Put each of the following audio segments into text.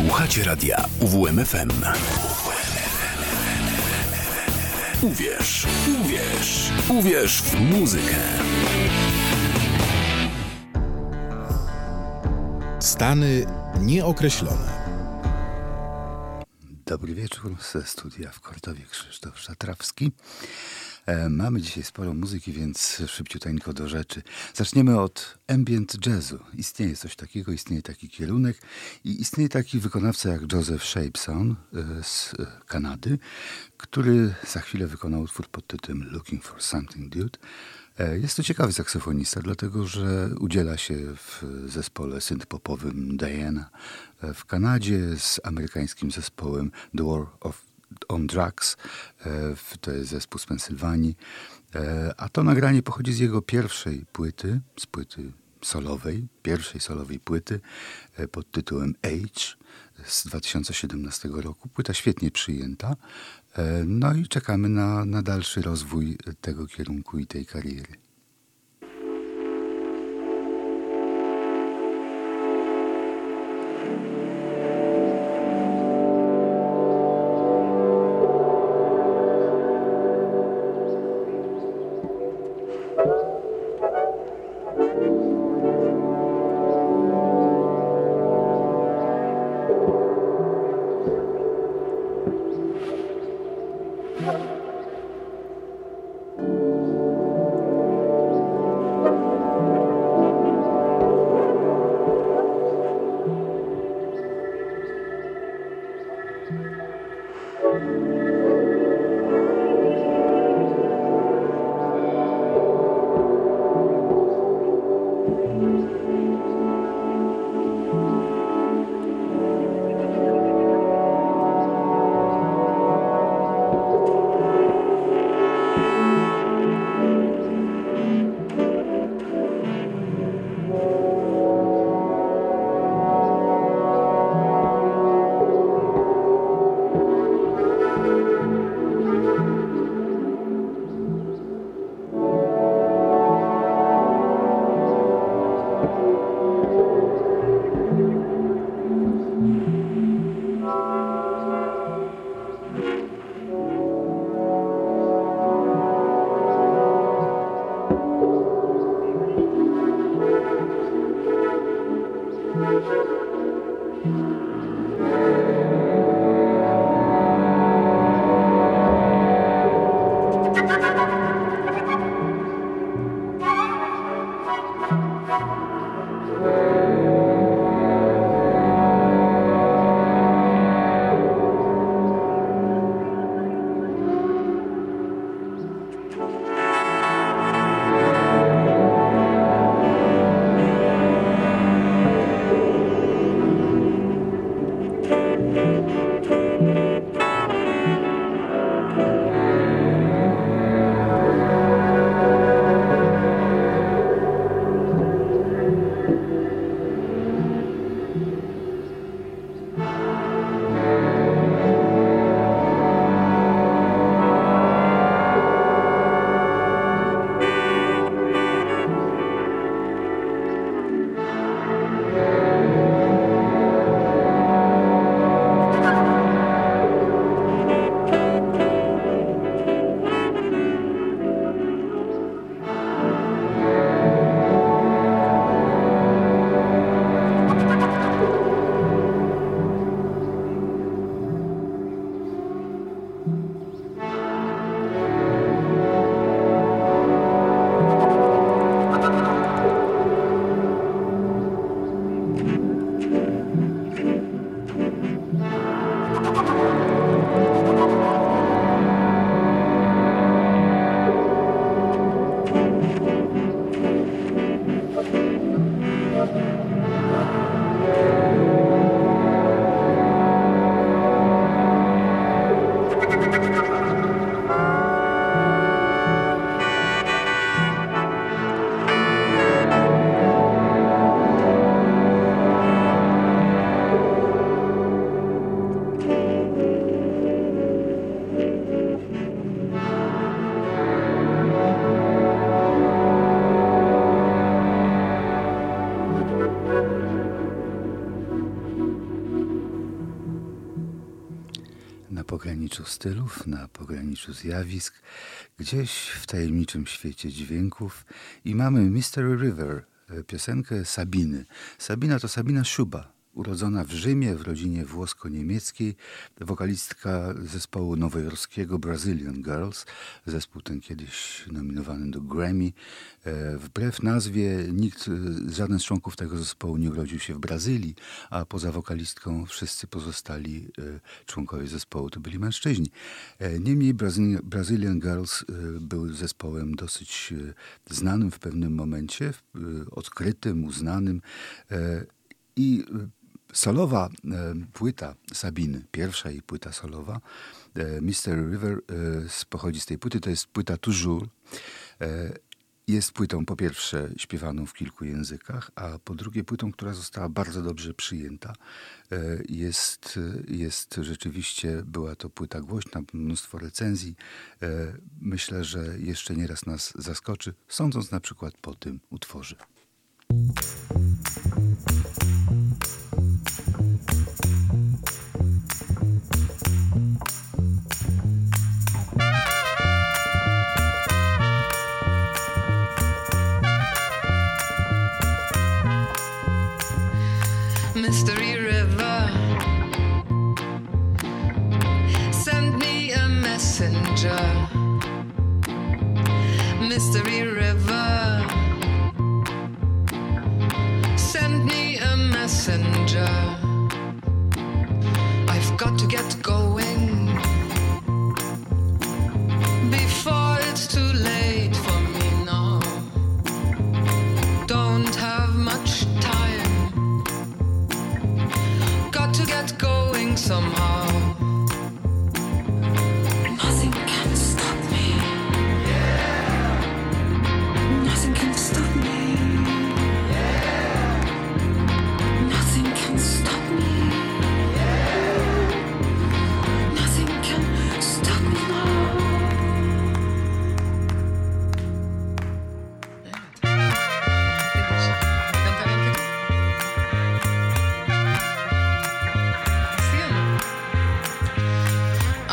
Słuchacie radia UWMFM. Uwierz, uwierz, uwierz w muzykę. Stany nieokreślone. Dobry wieczór ze studia w Kortowie Krzysztof Szatrawski. E, mamy dzisiaj sporo muzyki, więc szybciuteńko do rzeczy. Zaczniemy od ambient jazzu. Istnieje coś takiego, istnieje taki kierunek i istnieje taki wykonawca jak Joseph Shapeson e, z Kanady, który za chwilę wykonał utwór pod tytułem Looking for Something Dude. E, jest to ciekawy saksofonista, dlatego że udziela się w zespole synth-popowym Diana w Kanadzie z amerykańskim zespołem The War of on Drugs, e, to jest zespół z Pensylwanii, e, a to nagranie pochodzi z jego pierwszej płyty, z płyty solowej, pierwszej solowej płyty e, pod tytułem Age z 2017 roku. Płyta świetnie przyjęta. No i czekamy na, na dalszy rozwój tego kierunku i tej kariery. Stylów, na pograniczu zjawisk, gdzieś w tajemniczym świecie dźwięków i mamy Mystery River, e, piosenkę Sabiny. Sabina to Sabina Szuba, Urodzona w Rzymie w rodzinie włosko-niemieckiej, wokalistka zespołu nowojorskiego Brazilian Girls, zespół ten kiedyś nominowany do Grammy. E, wbrew nazwie nikt, e, żaden z członków tego zespołu nie urodził się w Brazylii, a poza wokalistką wszyscy pozostali e, członkowie zespołu to byli mężczyźni. Niemniej Brazilian Girls był zespołem dosyć znanym w pewnym momencie, odkrytym, uznanym i solowa e, płyta Sabiny, pierwsza jej płyta solowa, e, Mr. River, e, pochodzi z tej płyty, to jest płyta Toujours. Jest płytą po pierwsze śpiewaną w kilku językach, a po drugie płytą, która została bardzo dobrze przyjęta. Jest, jest rzeczywiście, była to płyta głośna, mnóstwo recenzji. Myślę, że jeszcze nieraz nas zaskoczy, sądząc na przykład po tym utworze.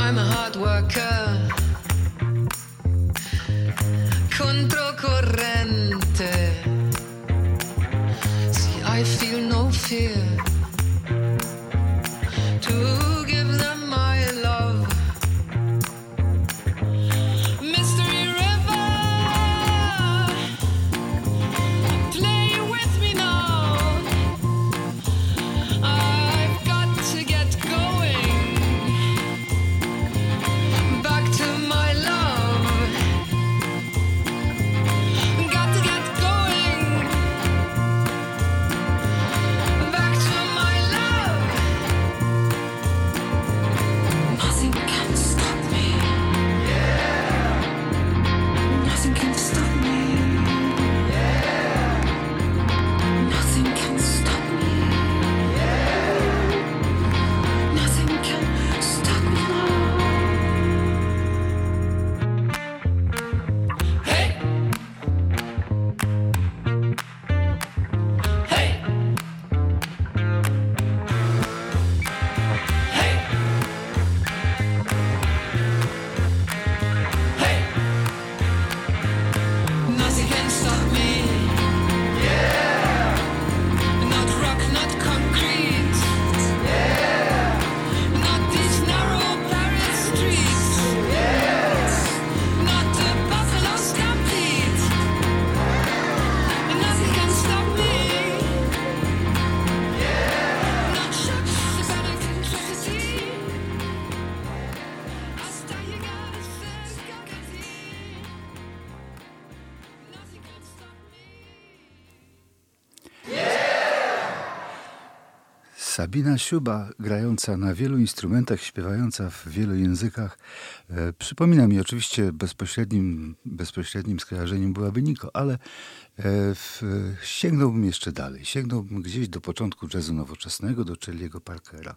I'm a hard worker. Controcorrente. Sabina Siuba, grająca na wielu instrumentach, śpiewająca w wielu językach, e, przypomina mi oczywiście bezpośrednim, bezpośrednim skojarzeniem byłaby Niko, ale e, w, sięgnąłbym jeszcze dalej. Sięgnąłbym gdzieś do początku jazzu nowoczesnego, do Charlie'ego Parkera.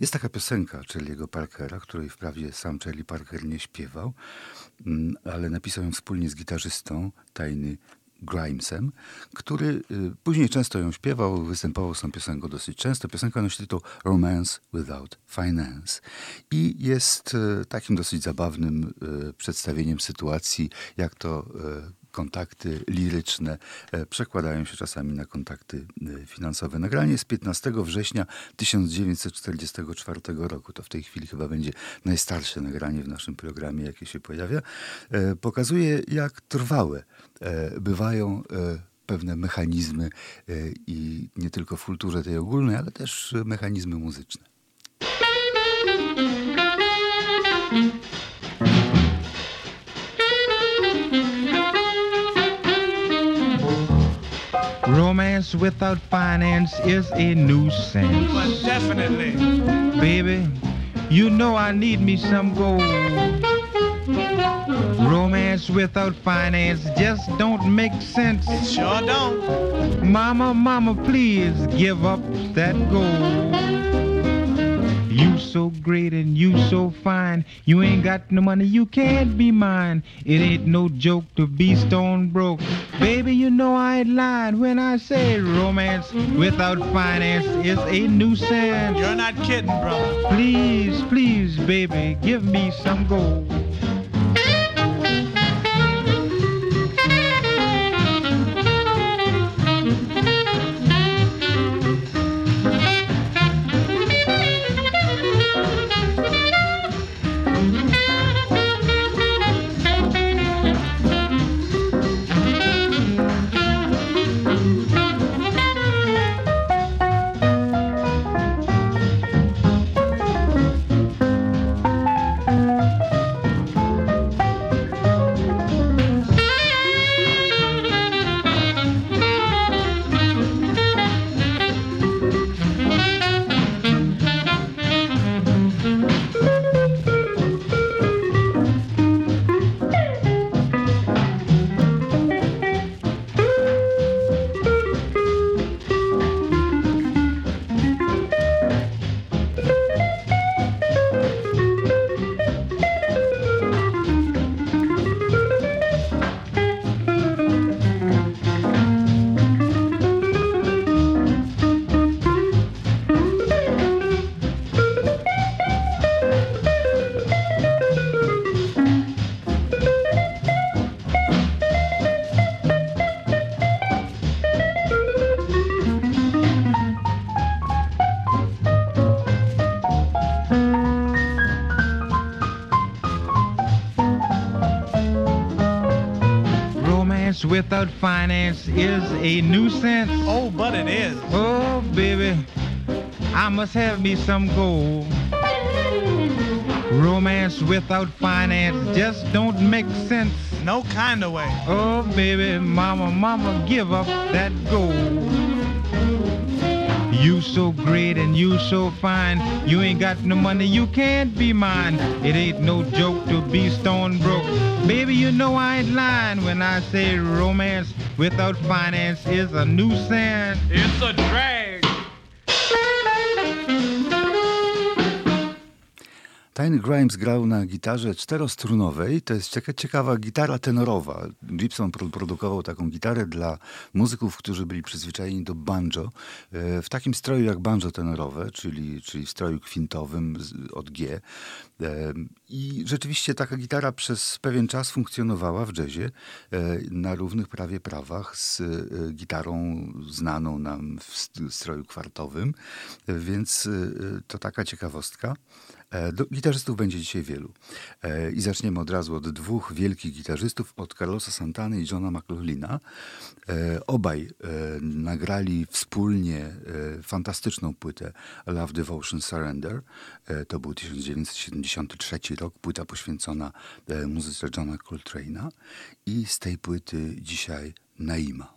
Jest taka piosenka Charlie'ego Parkera, której wprawdzie sam Charlie Parker nie śpiewał, mm, ale napisał ją wspólnie z gitarzystą, tajny Grimesem, który y, później często ją śpiewał, występował z tą piosenką dosyć często. Piosenka nosi tytuł Romance Without Finance i jest y, takim dosyć zabawnym y, przedstawieniem sytuacji, jak to kontakty liryczne e, przekładają się czasami na kontakty e, finansowe. Nagranie z 15 września 1944 roku, to w tej chwili chyba będzie najstarsze nagranie w naszym programie, jakie się pojawia, e, pokazuje jak trwałe bywają pewne mechanizmy i nie tylko w kulturze tej ogólnej, ale też mechanizmy muzyczne. Romance without finance is a nuisance. But definitely. Baby, you know I need me some gold. Romance without finance just don't make sense. Sure don't. Mama, mama, please give up that gold. You so great and you so fine. You ain't got no money, you can't be mine. It ain't no joke to be stone broke. Baby, you know I ain't lying when I say romance without finance is a nuisance. You're not kidding, brother. Please, please, baby, give me some gold. Without finance is a nuisance. Oh, but it is. Oh, baby, I must have me some gold. Romance without finance just don't make sense. No kind of way. Oh, baby, mama, mama, give up that gold. You so great and you so fine. You ain't got no money, you can't be mine. It ain't no joke to be stone broke. Baby, you know I ain't lying when I say romance without finance is a nuisance. It's a drag. Tiny Grimes grał na gitarze czterostrunowej. To jest cieka- ciekawa gitara tenorowa. Gibson pro- produkował taką gitarę dla muzyków, którzy byli przyzwyczajeni do banjo. e, W takim stroju jak banjo tenorowe, czyli, czyli w stroju kwintowym od G. E, I rzeczywiście taka gitara przez pewien czas funkcjonowała w jazzie e, na równych prawie prawach z gitarą znaną nam w st- stroju kwartowym. Więc to taka ciekawostka. E, gitarzystów będzie dzisiaj wielu. E, I zaczniemy od razu od dwóch wielkich gitarzystów, od Carlosa Santany i Johna McLaughlina. E, Obaj nagrali wspólnie fantastyczną płytę Love, Devotion, Surrender. To był 1973 rok, płyta poświęcona muzyce Johna Coltrane'a. I z tej płyty dzisiaj Naima.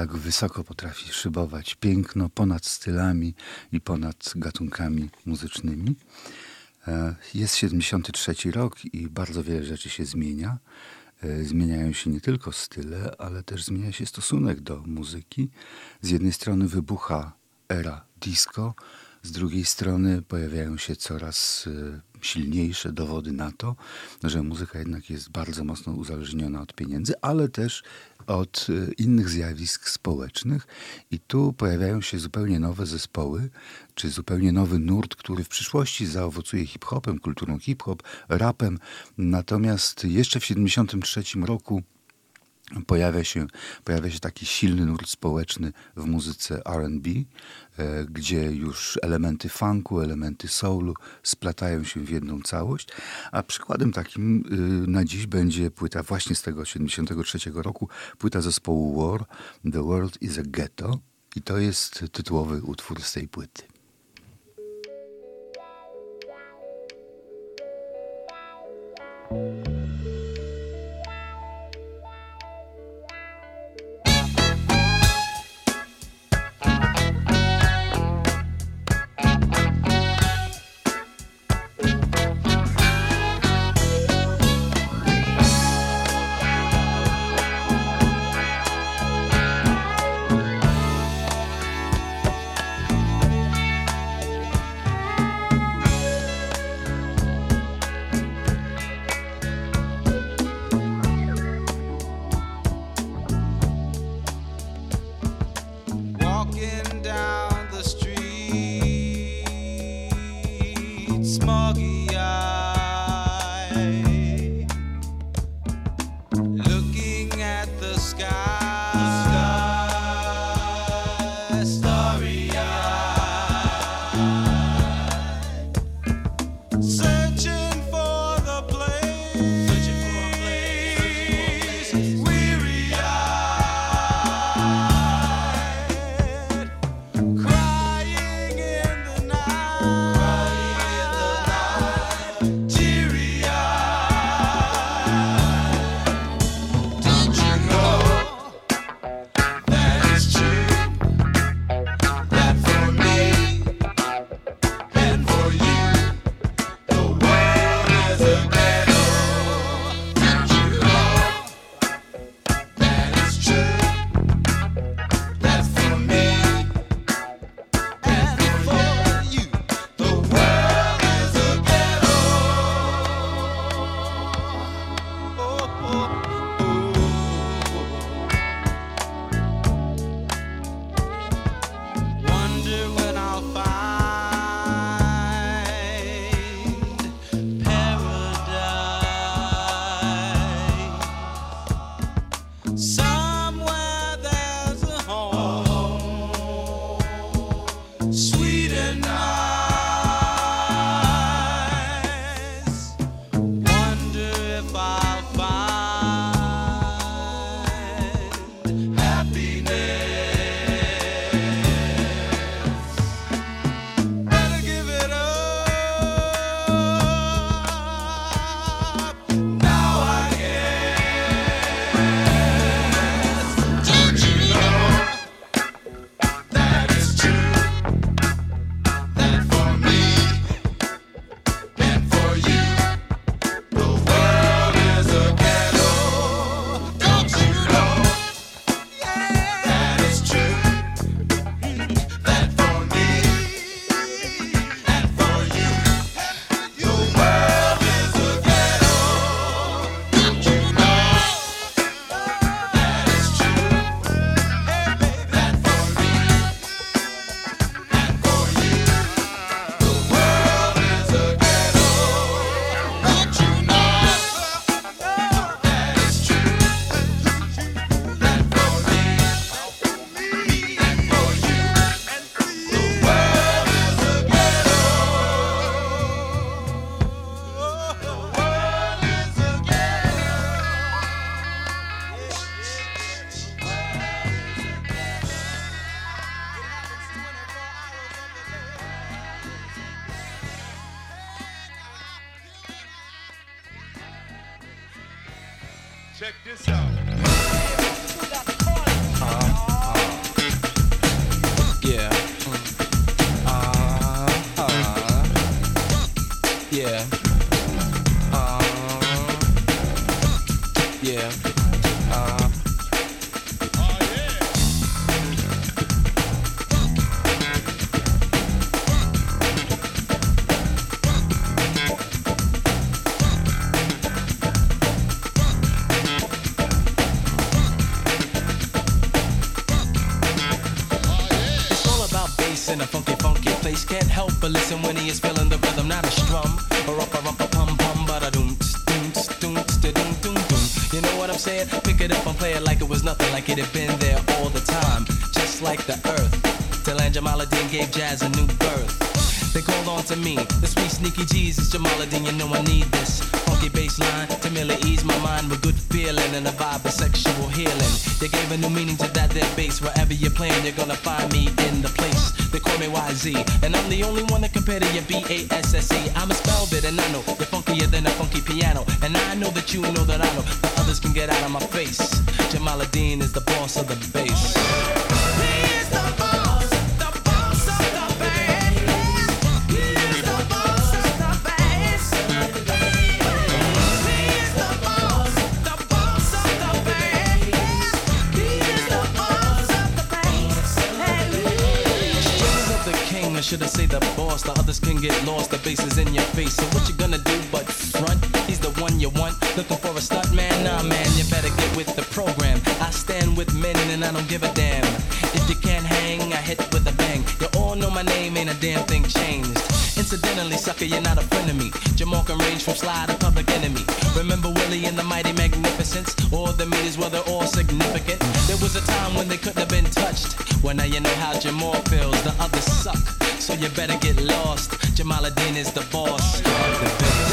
Jak wysoko potrafi szybować piękno ponad stylami i ponad gatunkami muzycznymi. E, Jest 73 rok i bardzo wiele rzeczy się zmienia. E, Zmieniają się nie tylko style, ale też zmienia się stosunek do muzyki. Z jednej strony wybucha era disco, z drugiej strony pojawiają się coraz e, silniejsze dowody na to, że muzyka jednak jest bardzo mocno uzależniona od pieniędzy, ale też od e, innych zjawisk społecznych. I tu pojawiają się zupełnie nowe zespoły, czy zupełnie nowy nurt, który w przyszłości zaowocuje hip-hopem, kulturą hip-hop, rapem. Natomiast jeszcze w 73 roku pojawia się, pojawia się taki silny nurt społeczny w muzyce RB, e, gdzie już elementy funku, elementy soulu splatają się w jedną całość. A przykładem takim y, na dziś będzie płyta właśnie z tego 73 roku, płyta zespołu War, The World is a Ghetto. I to jest tytułowy utwór z tej płyty. Jesus Jamaluddin. You know I need this funky bass line to merely ease my mind with good feeling and a vibe of sexual healing. They gave a new meaning to that there bass. Wherever you're playing, you're gonna find me in the place. They call me YZ, and I'm the only one that compare to your B-A-S-S-E. I'm a spell bit, and I know you're funkier than a funky piano. And I know that you know that I know the others can get out of my face. Jamaluddin is the boss of the bass. Face. So what you gonna do but front? He's the one you want. Looking for a stunt man? Nah, man, you better get with the program. I stand with men and I don't give a damn. If you can't hang, I hit with a bang. You all know my name, ain't a damn thing changed. Incidentally, sucker, you're not a friend of me. Jamal can range from sly to public enemy. Remember Willie and the Mighty All the meters, well, they're all significant. There was a time when they couldn't have been touched. Well, now you know how Jamal feels. The others suck, so you better get lost. Jamaluddin is the boss of the.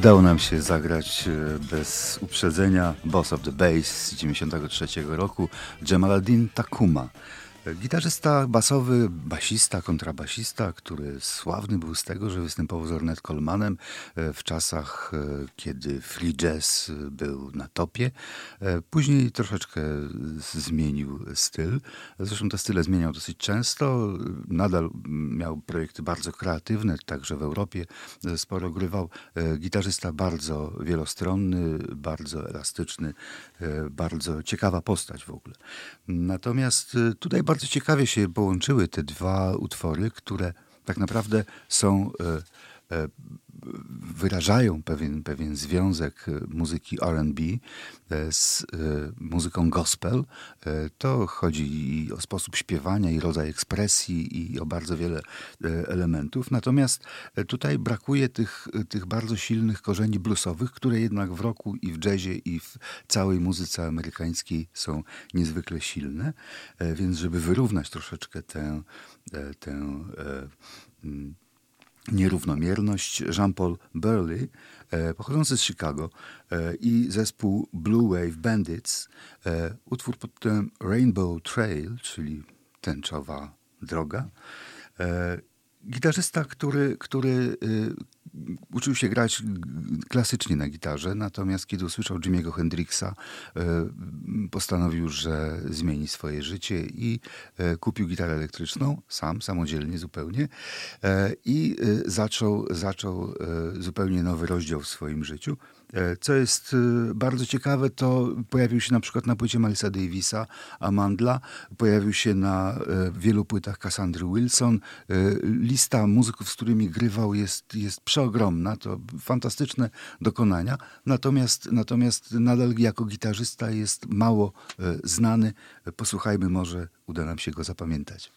Udało nam się zagrać e, bez uprzedzenia Boss of the Bass z 93 roku Jamaluddin Takuma. Gitarzysta basowy, basista, kontrabasista, który sławny był z tego, że występował z Ornette Colemanem e, w czasach, e, kiedy free jazz był na topie. E, Później troszeczkę zmienił styl. Zresztą te style zmieniał dosyć często. Nadal miał projekty bardzo kreatywne, także w Europie sporo grywał. Gitarzysta bardzo wielostronny, bardzo elastyczny, bardzo ciekawa postać w ogóle. Natomiast tutaj bardzo ciekawie się połączyły te dwa utwory, które tak naprawdę są e, e, wyrażają pewien, pewien związek e, muzyki RB e, z e, muzyką gospel. To chodzi i o sposób śpiewania, i rodzaj ekspresji, i o bardzo wiele elementów. Natomiast tutaj brakuje tych, tych bardzo silnych korzeni bluesowych, które jednak w roku i w jazzie, i w całej muzyce amerykańskiej są niezwykle silne. Więc, żeby wyrównać troszeczkę tę, tę nierównomierność. Jean-Paul Burley, e, pochodzący z Chicago e, i zespół Blue Wave Bandits, e, utwór pod tytułem Rainbow Trail, czyli tęczowa droga. Gitarzysta, który, który y, uczył się grać klasycznie na gitarze, natomiast kiedy usłyszał Jimmy'ego Hendrixa, y, postanowił, że zmieni swoje życie i e, kupił gitarę elektryczną, sam, samodzielnie zupełnie e, i zaczął, zaczął e, zupełnie nowy rozdział w swoim życiu. E, Co jest y, bardzo ciekawe, to pojawił się na przykład na płycie Milesa Davisa, Amandla, pojawił się na e, wielu płytach Cassandry Wilson. E, Lista muzyków, z którymi grywał jest, jest przeogromna, to fantastyczne dokonania, natomiast, natomiast nadal jako gitarzysta jest mało e, znany. Posłuchajmy, może uda nam się go zapamiętać.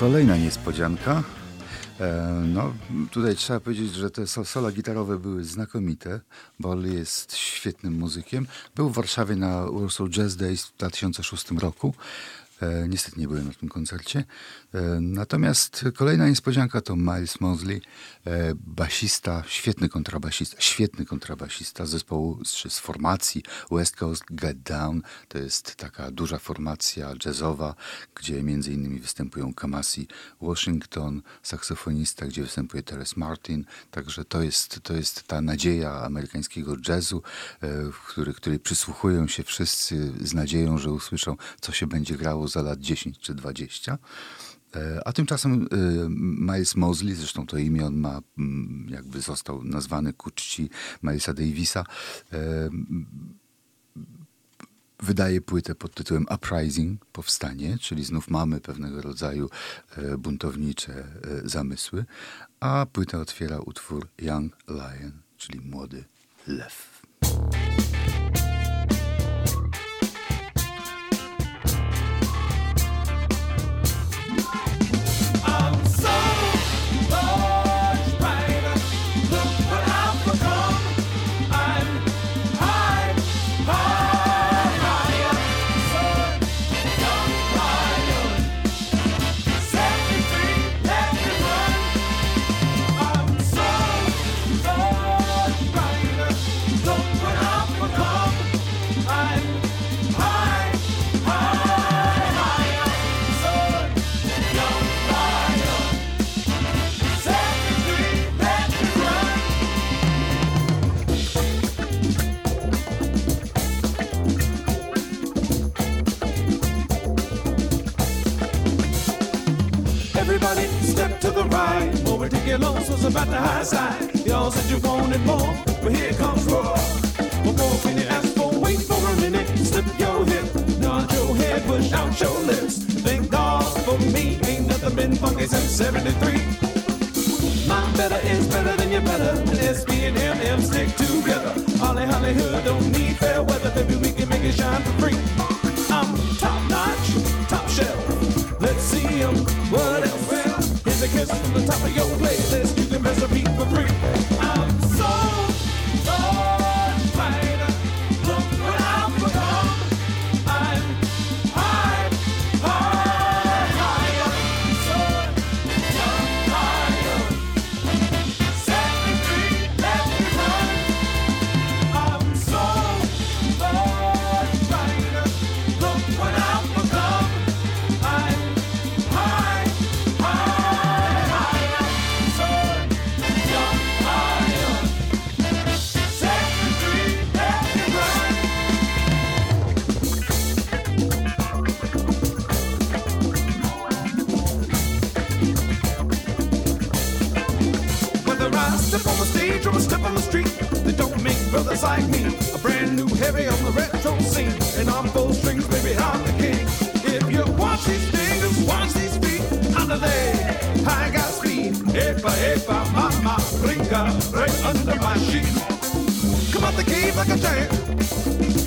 Kolejna niespodzianka. E, No, tutaj trzeba powiedzieć, że te so- sola gitarowe były znakomite. Boll jest świetnym muzykiem. Był w Warszawie na Warsaw Jazz Days w 2006 roku. E, Niestety nie byłem na tym koncercie. E, Natomiast kolejna niespodzianka to Miles Mosley, e, basista, świetny kontrabasista, świetny kontrabasista z zespołu, z formacji West Coast Get Down. To jest taka duża formacja jazzowa, gdzie między innymi występują Kamasi Washington, saksofonista, gdzie występuje Teres Martin. Także to jest, to jest ta nadzieja amerykańskiego jazzu, e, który, której przysłuchują się wszyscy z nadzieją, że usłyszą, co się będzie grało za lat 10 czy 20. E, A tymczasem e, Miles Mosley, zresztą to imię on ma, mm, jakby został nazwany ku czci Milesa Davisa, e, wydaje płytę pod tytułem Uprising, powstanie, czyli znów mamy pewnego rodzaju buntownicze zamysły, a płytę otwiera utwór Young Lion, czyli młody lew. About the high side. Y'all said you wanted more, but here comes roar. What more can you ask for? Wait for a minute. Slip your hip, nod your head, push out your lips. Thank God for me. Ain't nothing been funky since 73. My better is better than your better. And SB and MM stick together. Holly, Holly Hood don't need fair weather. Baby, we can make it shine for free.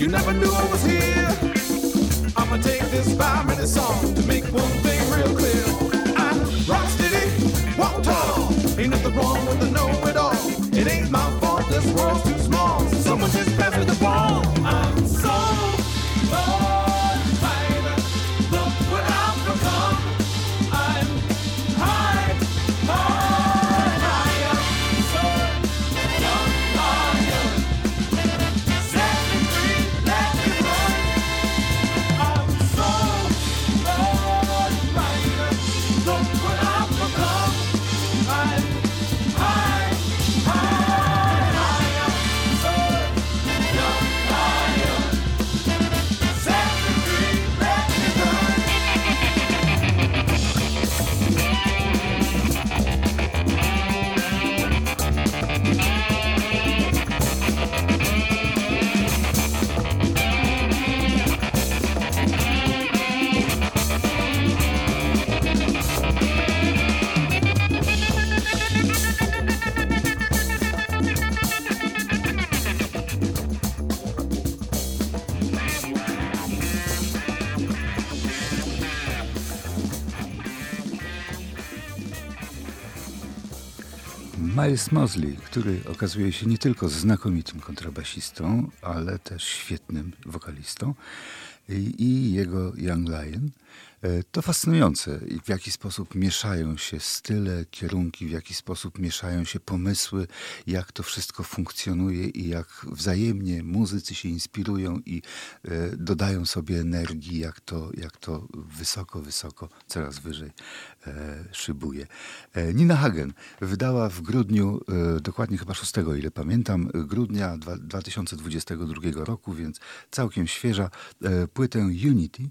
You never knew I was here. I'ma take this five minute song to make one Miles Mosley, który okazuje się nie tylko znakomitym kontrabasistą, ale też świetnym wokalistą i, i jego Young Lion. E, To fascynujące, w jaki sposób mieszają się style, kierunki, w jaki sposób mieszają się pomysły, jak to wszystko funkcjonuje i jak wzajemnie muzycy się inspirują i e, dodają sobie energii, jak to, jak to wysoko, wysoko, coraz wyżej e, szybuje. Nina Hagen wydała w grudniu, dokładnie chyba 6, o ile pamiętam, grudnia dwa- 2022 roku, więc całkiem świeża, płytę Unity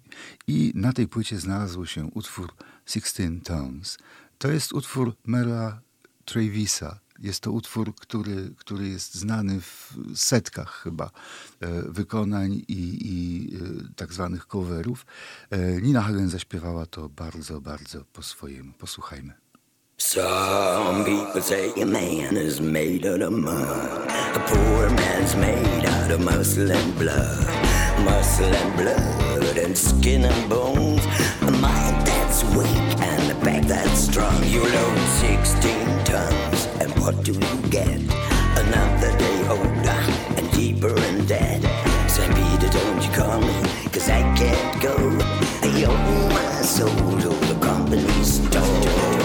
i na tej płycie znalazł się utwór Sixteen Tones. To jest utwór Mela Travisa. Jest to utwór, który, który jest znany w setkach chyba e, wykonań i, i e, tak zwanych coverów. E, Nina Hagen zaśpiewała to bardzo, bardzo po swojemu. Posłuchajmy. Some people say a man is made out of mud. A poor man's made out of muscle and blood. Muscle and blood and skin and bones. A mind that's weak and a back that's strong. You load 16 tons, and what do you get? Another day older and deeper in debt. St. Peter, don't you call me, cause I can't go. I owe my soul to the company store.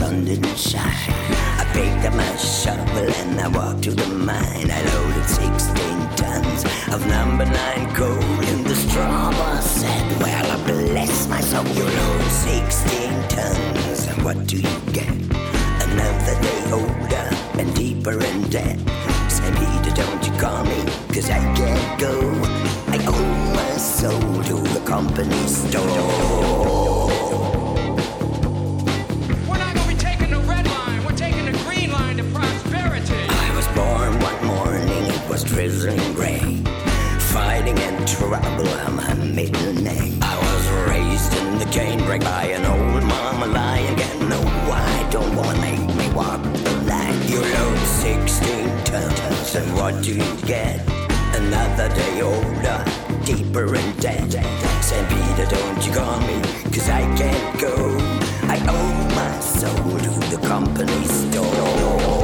Sun didn't shine. I picked up my shovel and I walked to the mine. I loaded 16 tons of number nine coal in the straw boss said, Well, I bless my soul. You load 16 tons, and what do you get? Another day older and deeper in debt. St. Peter, don't you call me, cause I can't go. I owe my soul to the company store. Drizzling rain. Fighting and trouble are my middle name. I was raised in the canebrake by an old mama lion. Get no, I don't wanna make me walk the line. You load 16 tons, and what do you get? Another day older, deeper in debt. St. Peter, don't you call me, cause I can't go. I owe my soul to the company store.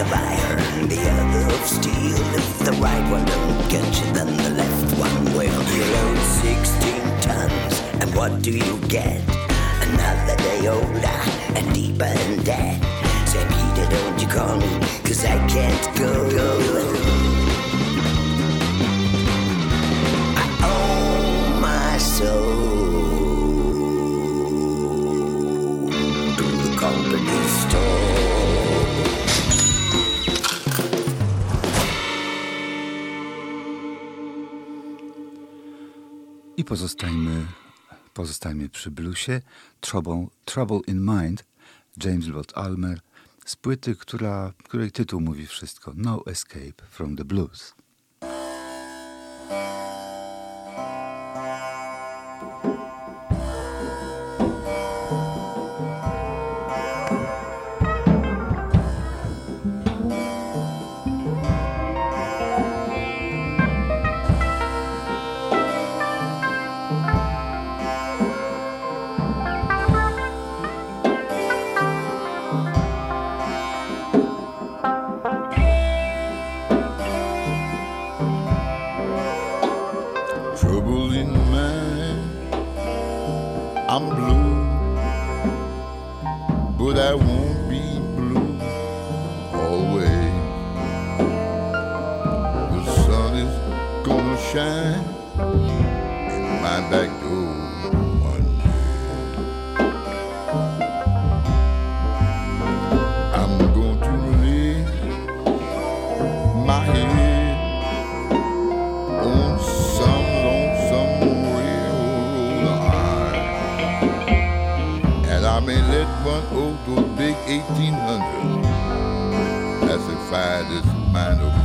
Of iron, the other of steel. If the right one don't get you, then the left one will. You load 16 tons, and what do you get? Another day older and deeper in debt. St. Peter, don't you call me, cause I can't go. owe Pozostajmy, pozostajmy przy bluesie. Trouble, Trouble in Mind, James Lott Almer, z płyty, która, której tytuł mówi wszystko. No Escape from the Blues. I'm blue, but I won't 1800s pacify this mind of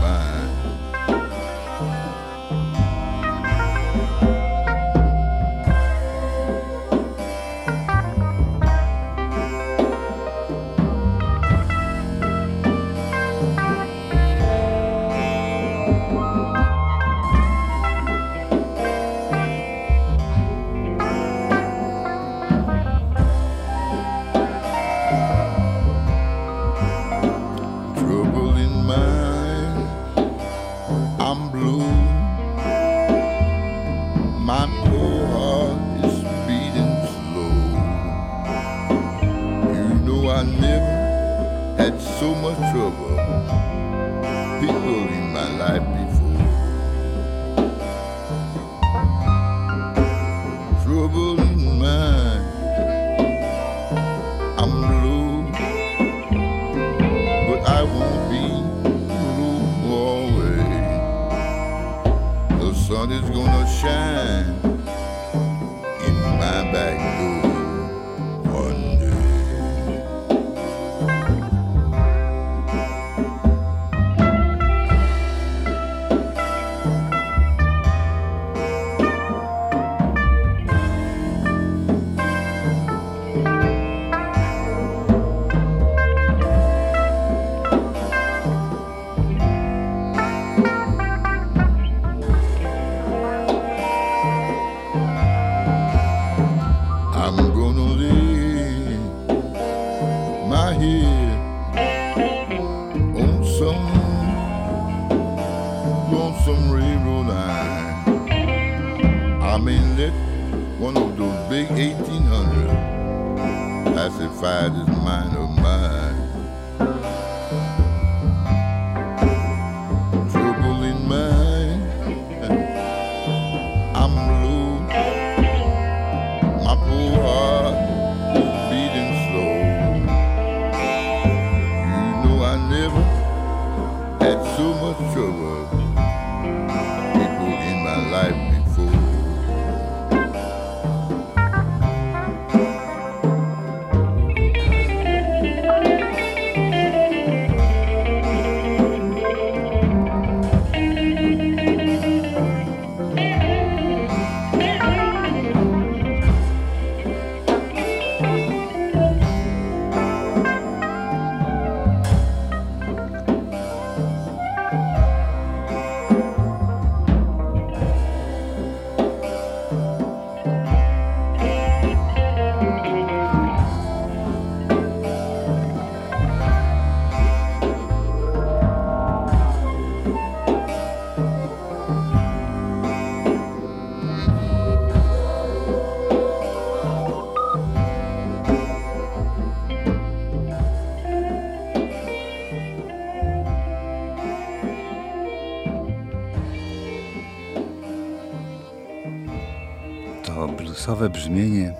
bluesowe brzmienie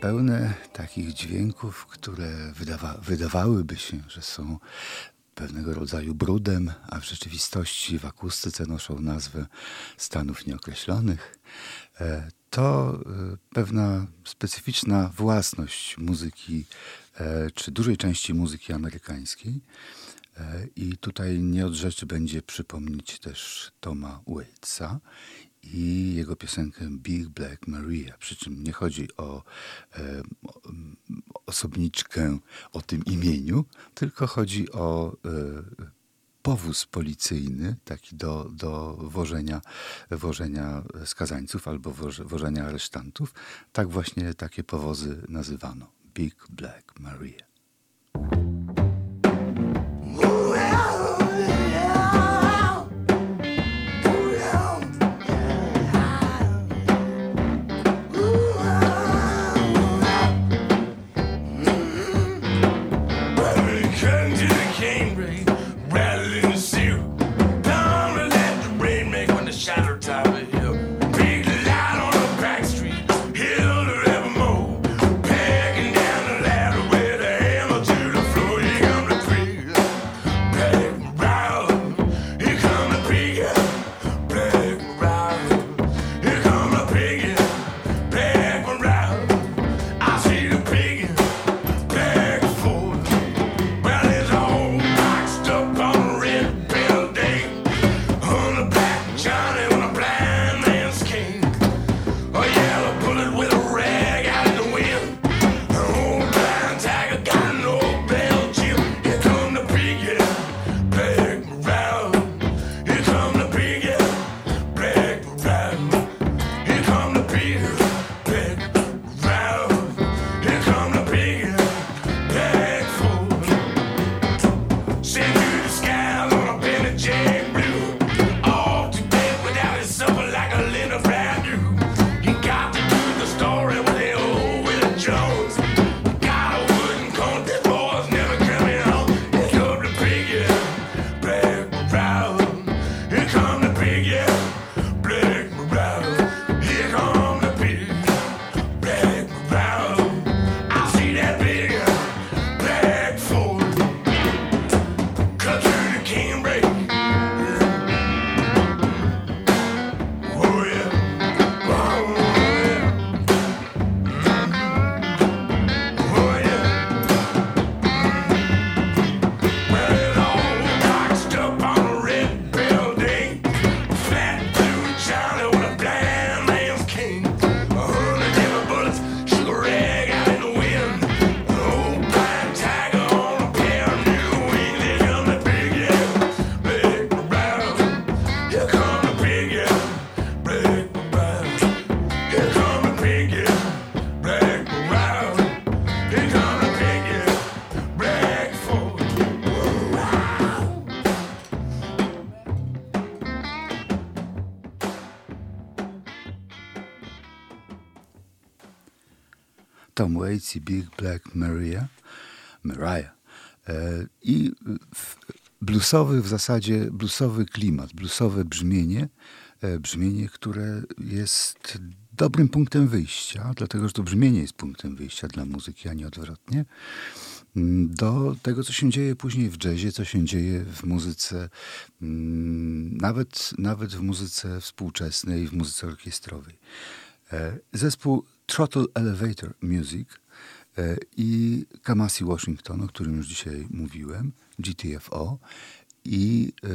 pełne takich dźwięków, które wydawa wydawałyby się, że są pewnego rodzaju brudem, a w rzeczywistości w akustyce noszą nazwę stanów nieokreślonych. E, To e, pewna specyficzna własność muzyki, e, czy dużej części muzyki amerykańskiej. I tutaj nie od rzeczy będzie przypomnieć też Toma Waitsa i jego piosenkę Big Black Maria. Przy czym nie chodzi o, e, osobniczkę o tym imieniu, tylko chodzi o e, powóz policyjny, taki do, do wożenia, wożenia skazańców albo woże, wożenia aresztantów. Tak właśnie takie powozy nazywano. Big Black Maria. Tom Waits i Big Black Maria, Mariah. E, I bluesowy w zasadzie, bluesowy klimat, bluesowe brzmienie, e, brzmienie, które jest dobrym punktem wyjścia, dlatego że to brzmienie jest punktem wyjścia dla muzyki, a nie odwrotnie, mm, do tego, co się dzieje później w jazzie, co się dzieje w muzyce, mm, nawet, nawet w muzyce współczesnej, w muzyce orkiestrowej. E, Zespół Throttle Elevator Music i Kamasi Washington, o którym już dzisiaj mówiłem, GTFO i e,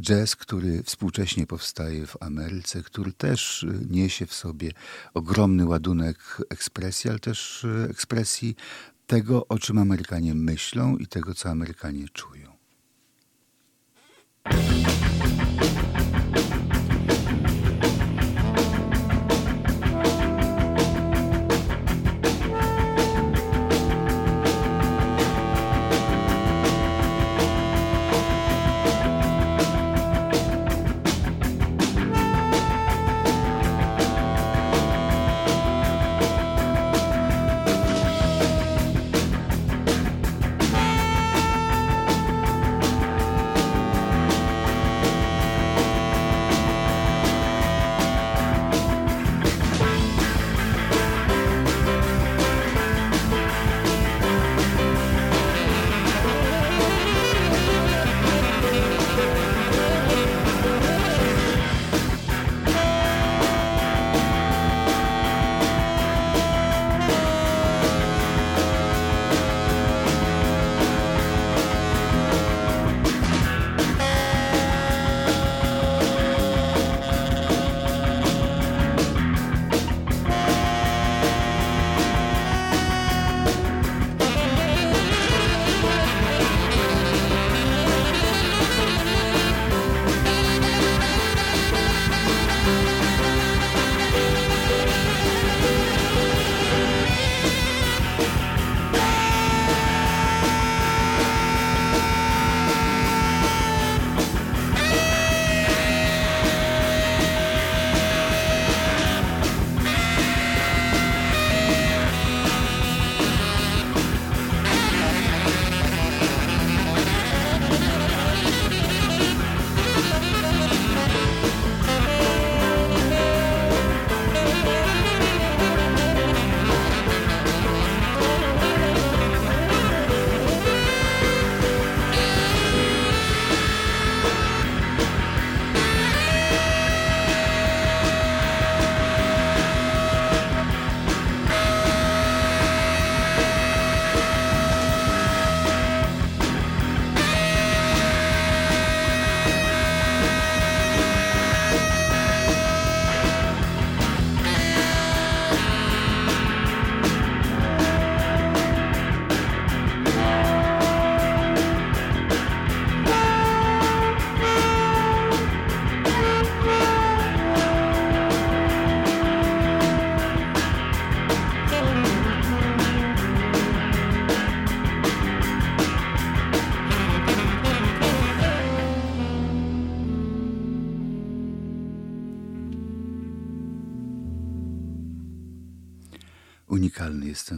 jazz, który współcześnie powstaje w Ameryce, który też e, niesie w sobie ogromny ładunek ekspresji, ale też e, ekspresji tego, o czym Amerykanie myślą i tego, co Amerykanie czują.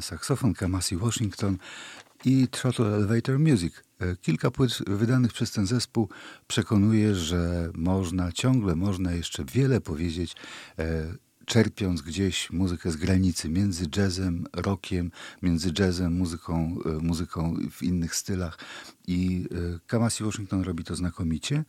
Unikalny jest ten saksofon Kamasi Washington i Throttle Elevator Music. E, Kilka płyt wydanych przez ten zespół przekonuje, że można ciągle, można jeszcze wiele powiedzieć, e, czerpiąc gdzieś muzykę z granicy między jazzem, rockiem, między jazzem, muzyką, e, muzyką w innych stylach. I Kamasi Washington robi to znakomicie.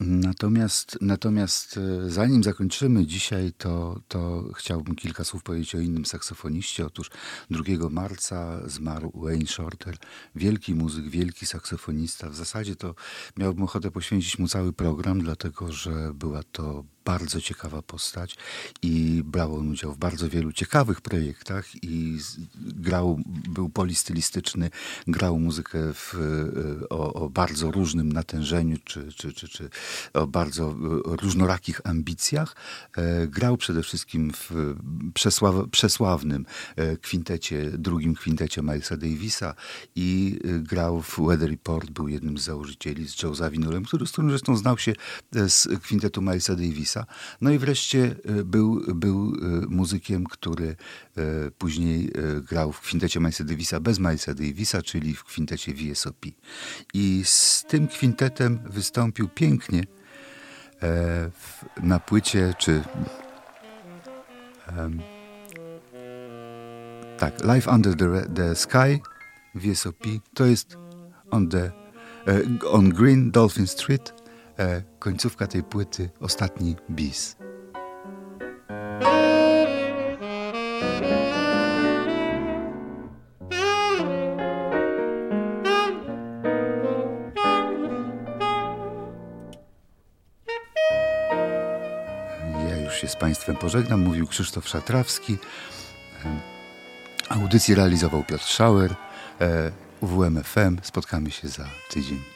Natomiast, natomiast e, zanim zakończymy dzisiaj, to, to chciałbym kilka słów powiedzieć o innym saksofoniście. Otóż 2 marca zmarł Wayne Shorter, wielki muzyk, wielki saksofonista. W zasadzie to miałbym ochotę poświęcić mu cały program, dlatego że była to bardzo ciekawa postać i brał on udział w bardzo wielu ciekawych projektach i grał, był polistylistyczny, grał muzykę w, e, o, o bardzo różnym natężeniu, czy, czy, czy, czy o bardzo e, różnorakich ambicjach. E, Grał przede wszystkim w przesław, przesławnym kwintecie, drugim kwintecie Milesa Davisa i grał w Weather Report, był jednym z założycieli z Joe Zawinulem, który, z którym zresztą znał się z kwintetu Milesa Davisa. No i wreszcie e, był, był e, muzykiem, który e, później grał w kwintecie Milesa Davisa bez Milesa Davisa, czyli w kwintecie VSOP. I z tym kwintetem wystąpił pięknie na płycie, czy tak, Life Under the, the Sky VSOP to jest on, the, on Green Dolphin Street końcówka tej płyty, ostatni bis. Się z Państwem pożegnam, mówił Krzysztof Szatrawski. Em, Audycję realizował Piotr Schauer, e, UWM FM. Spotkamy się za tydzień.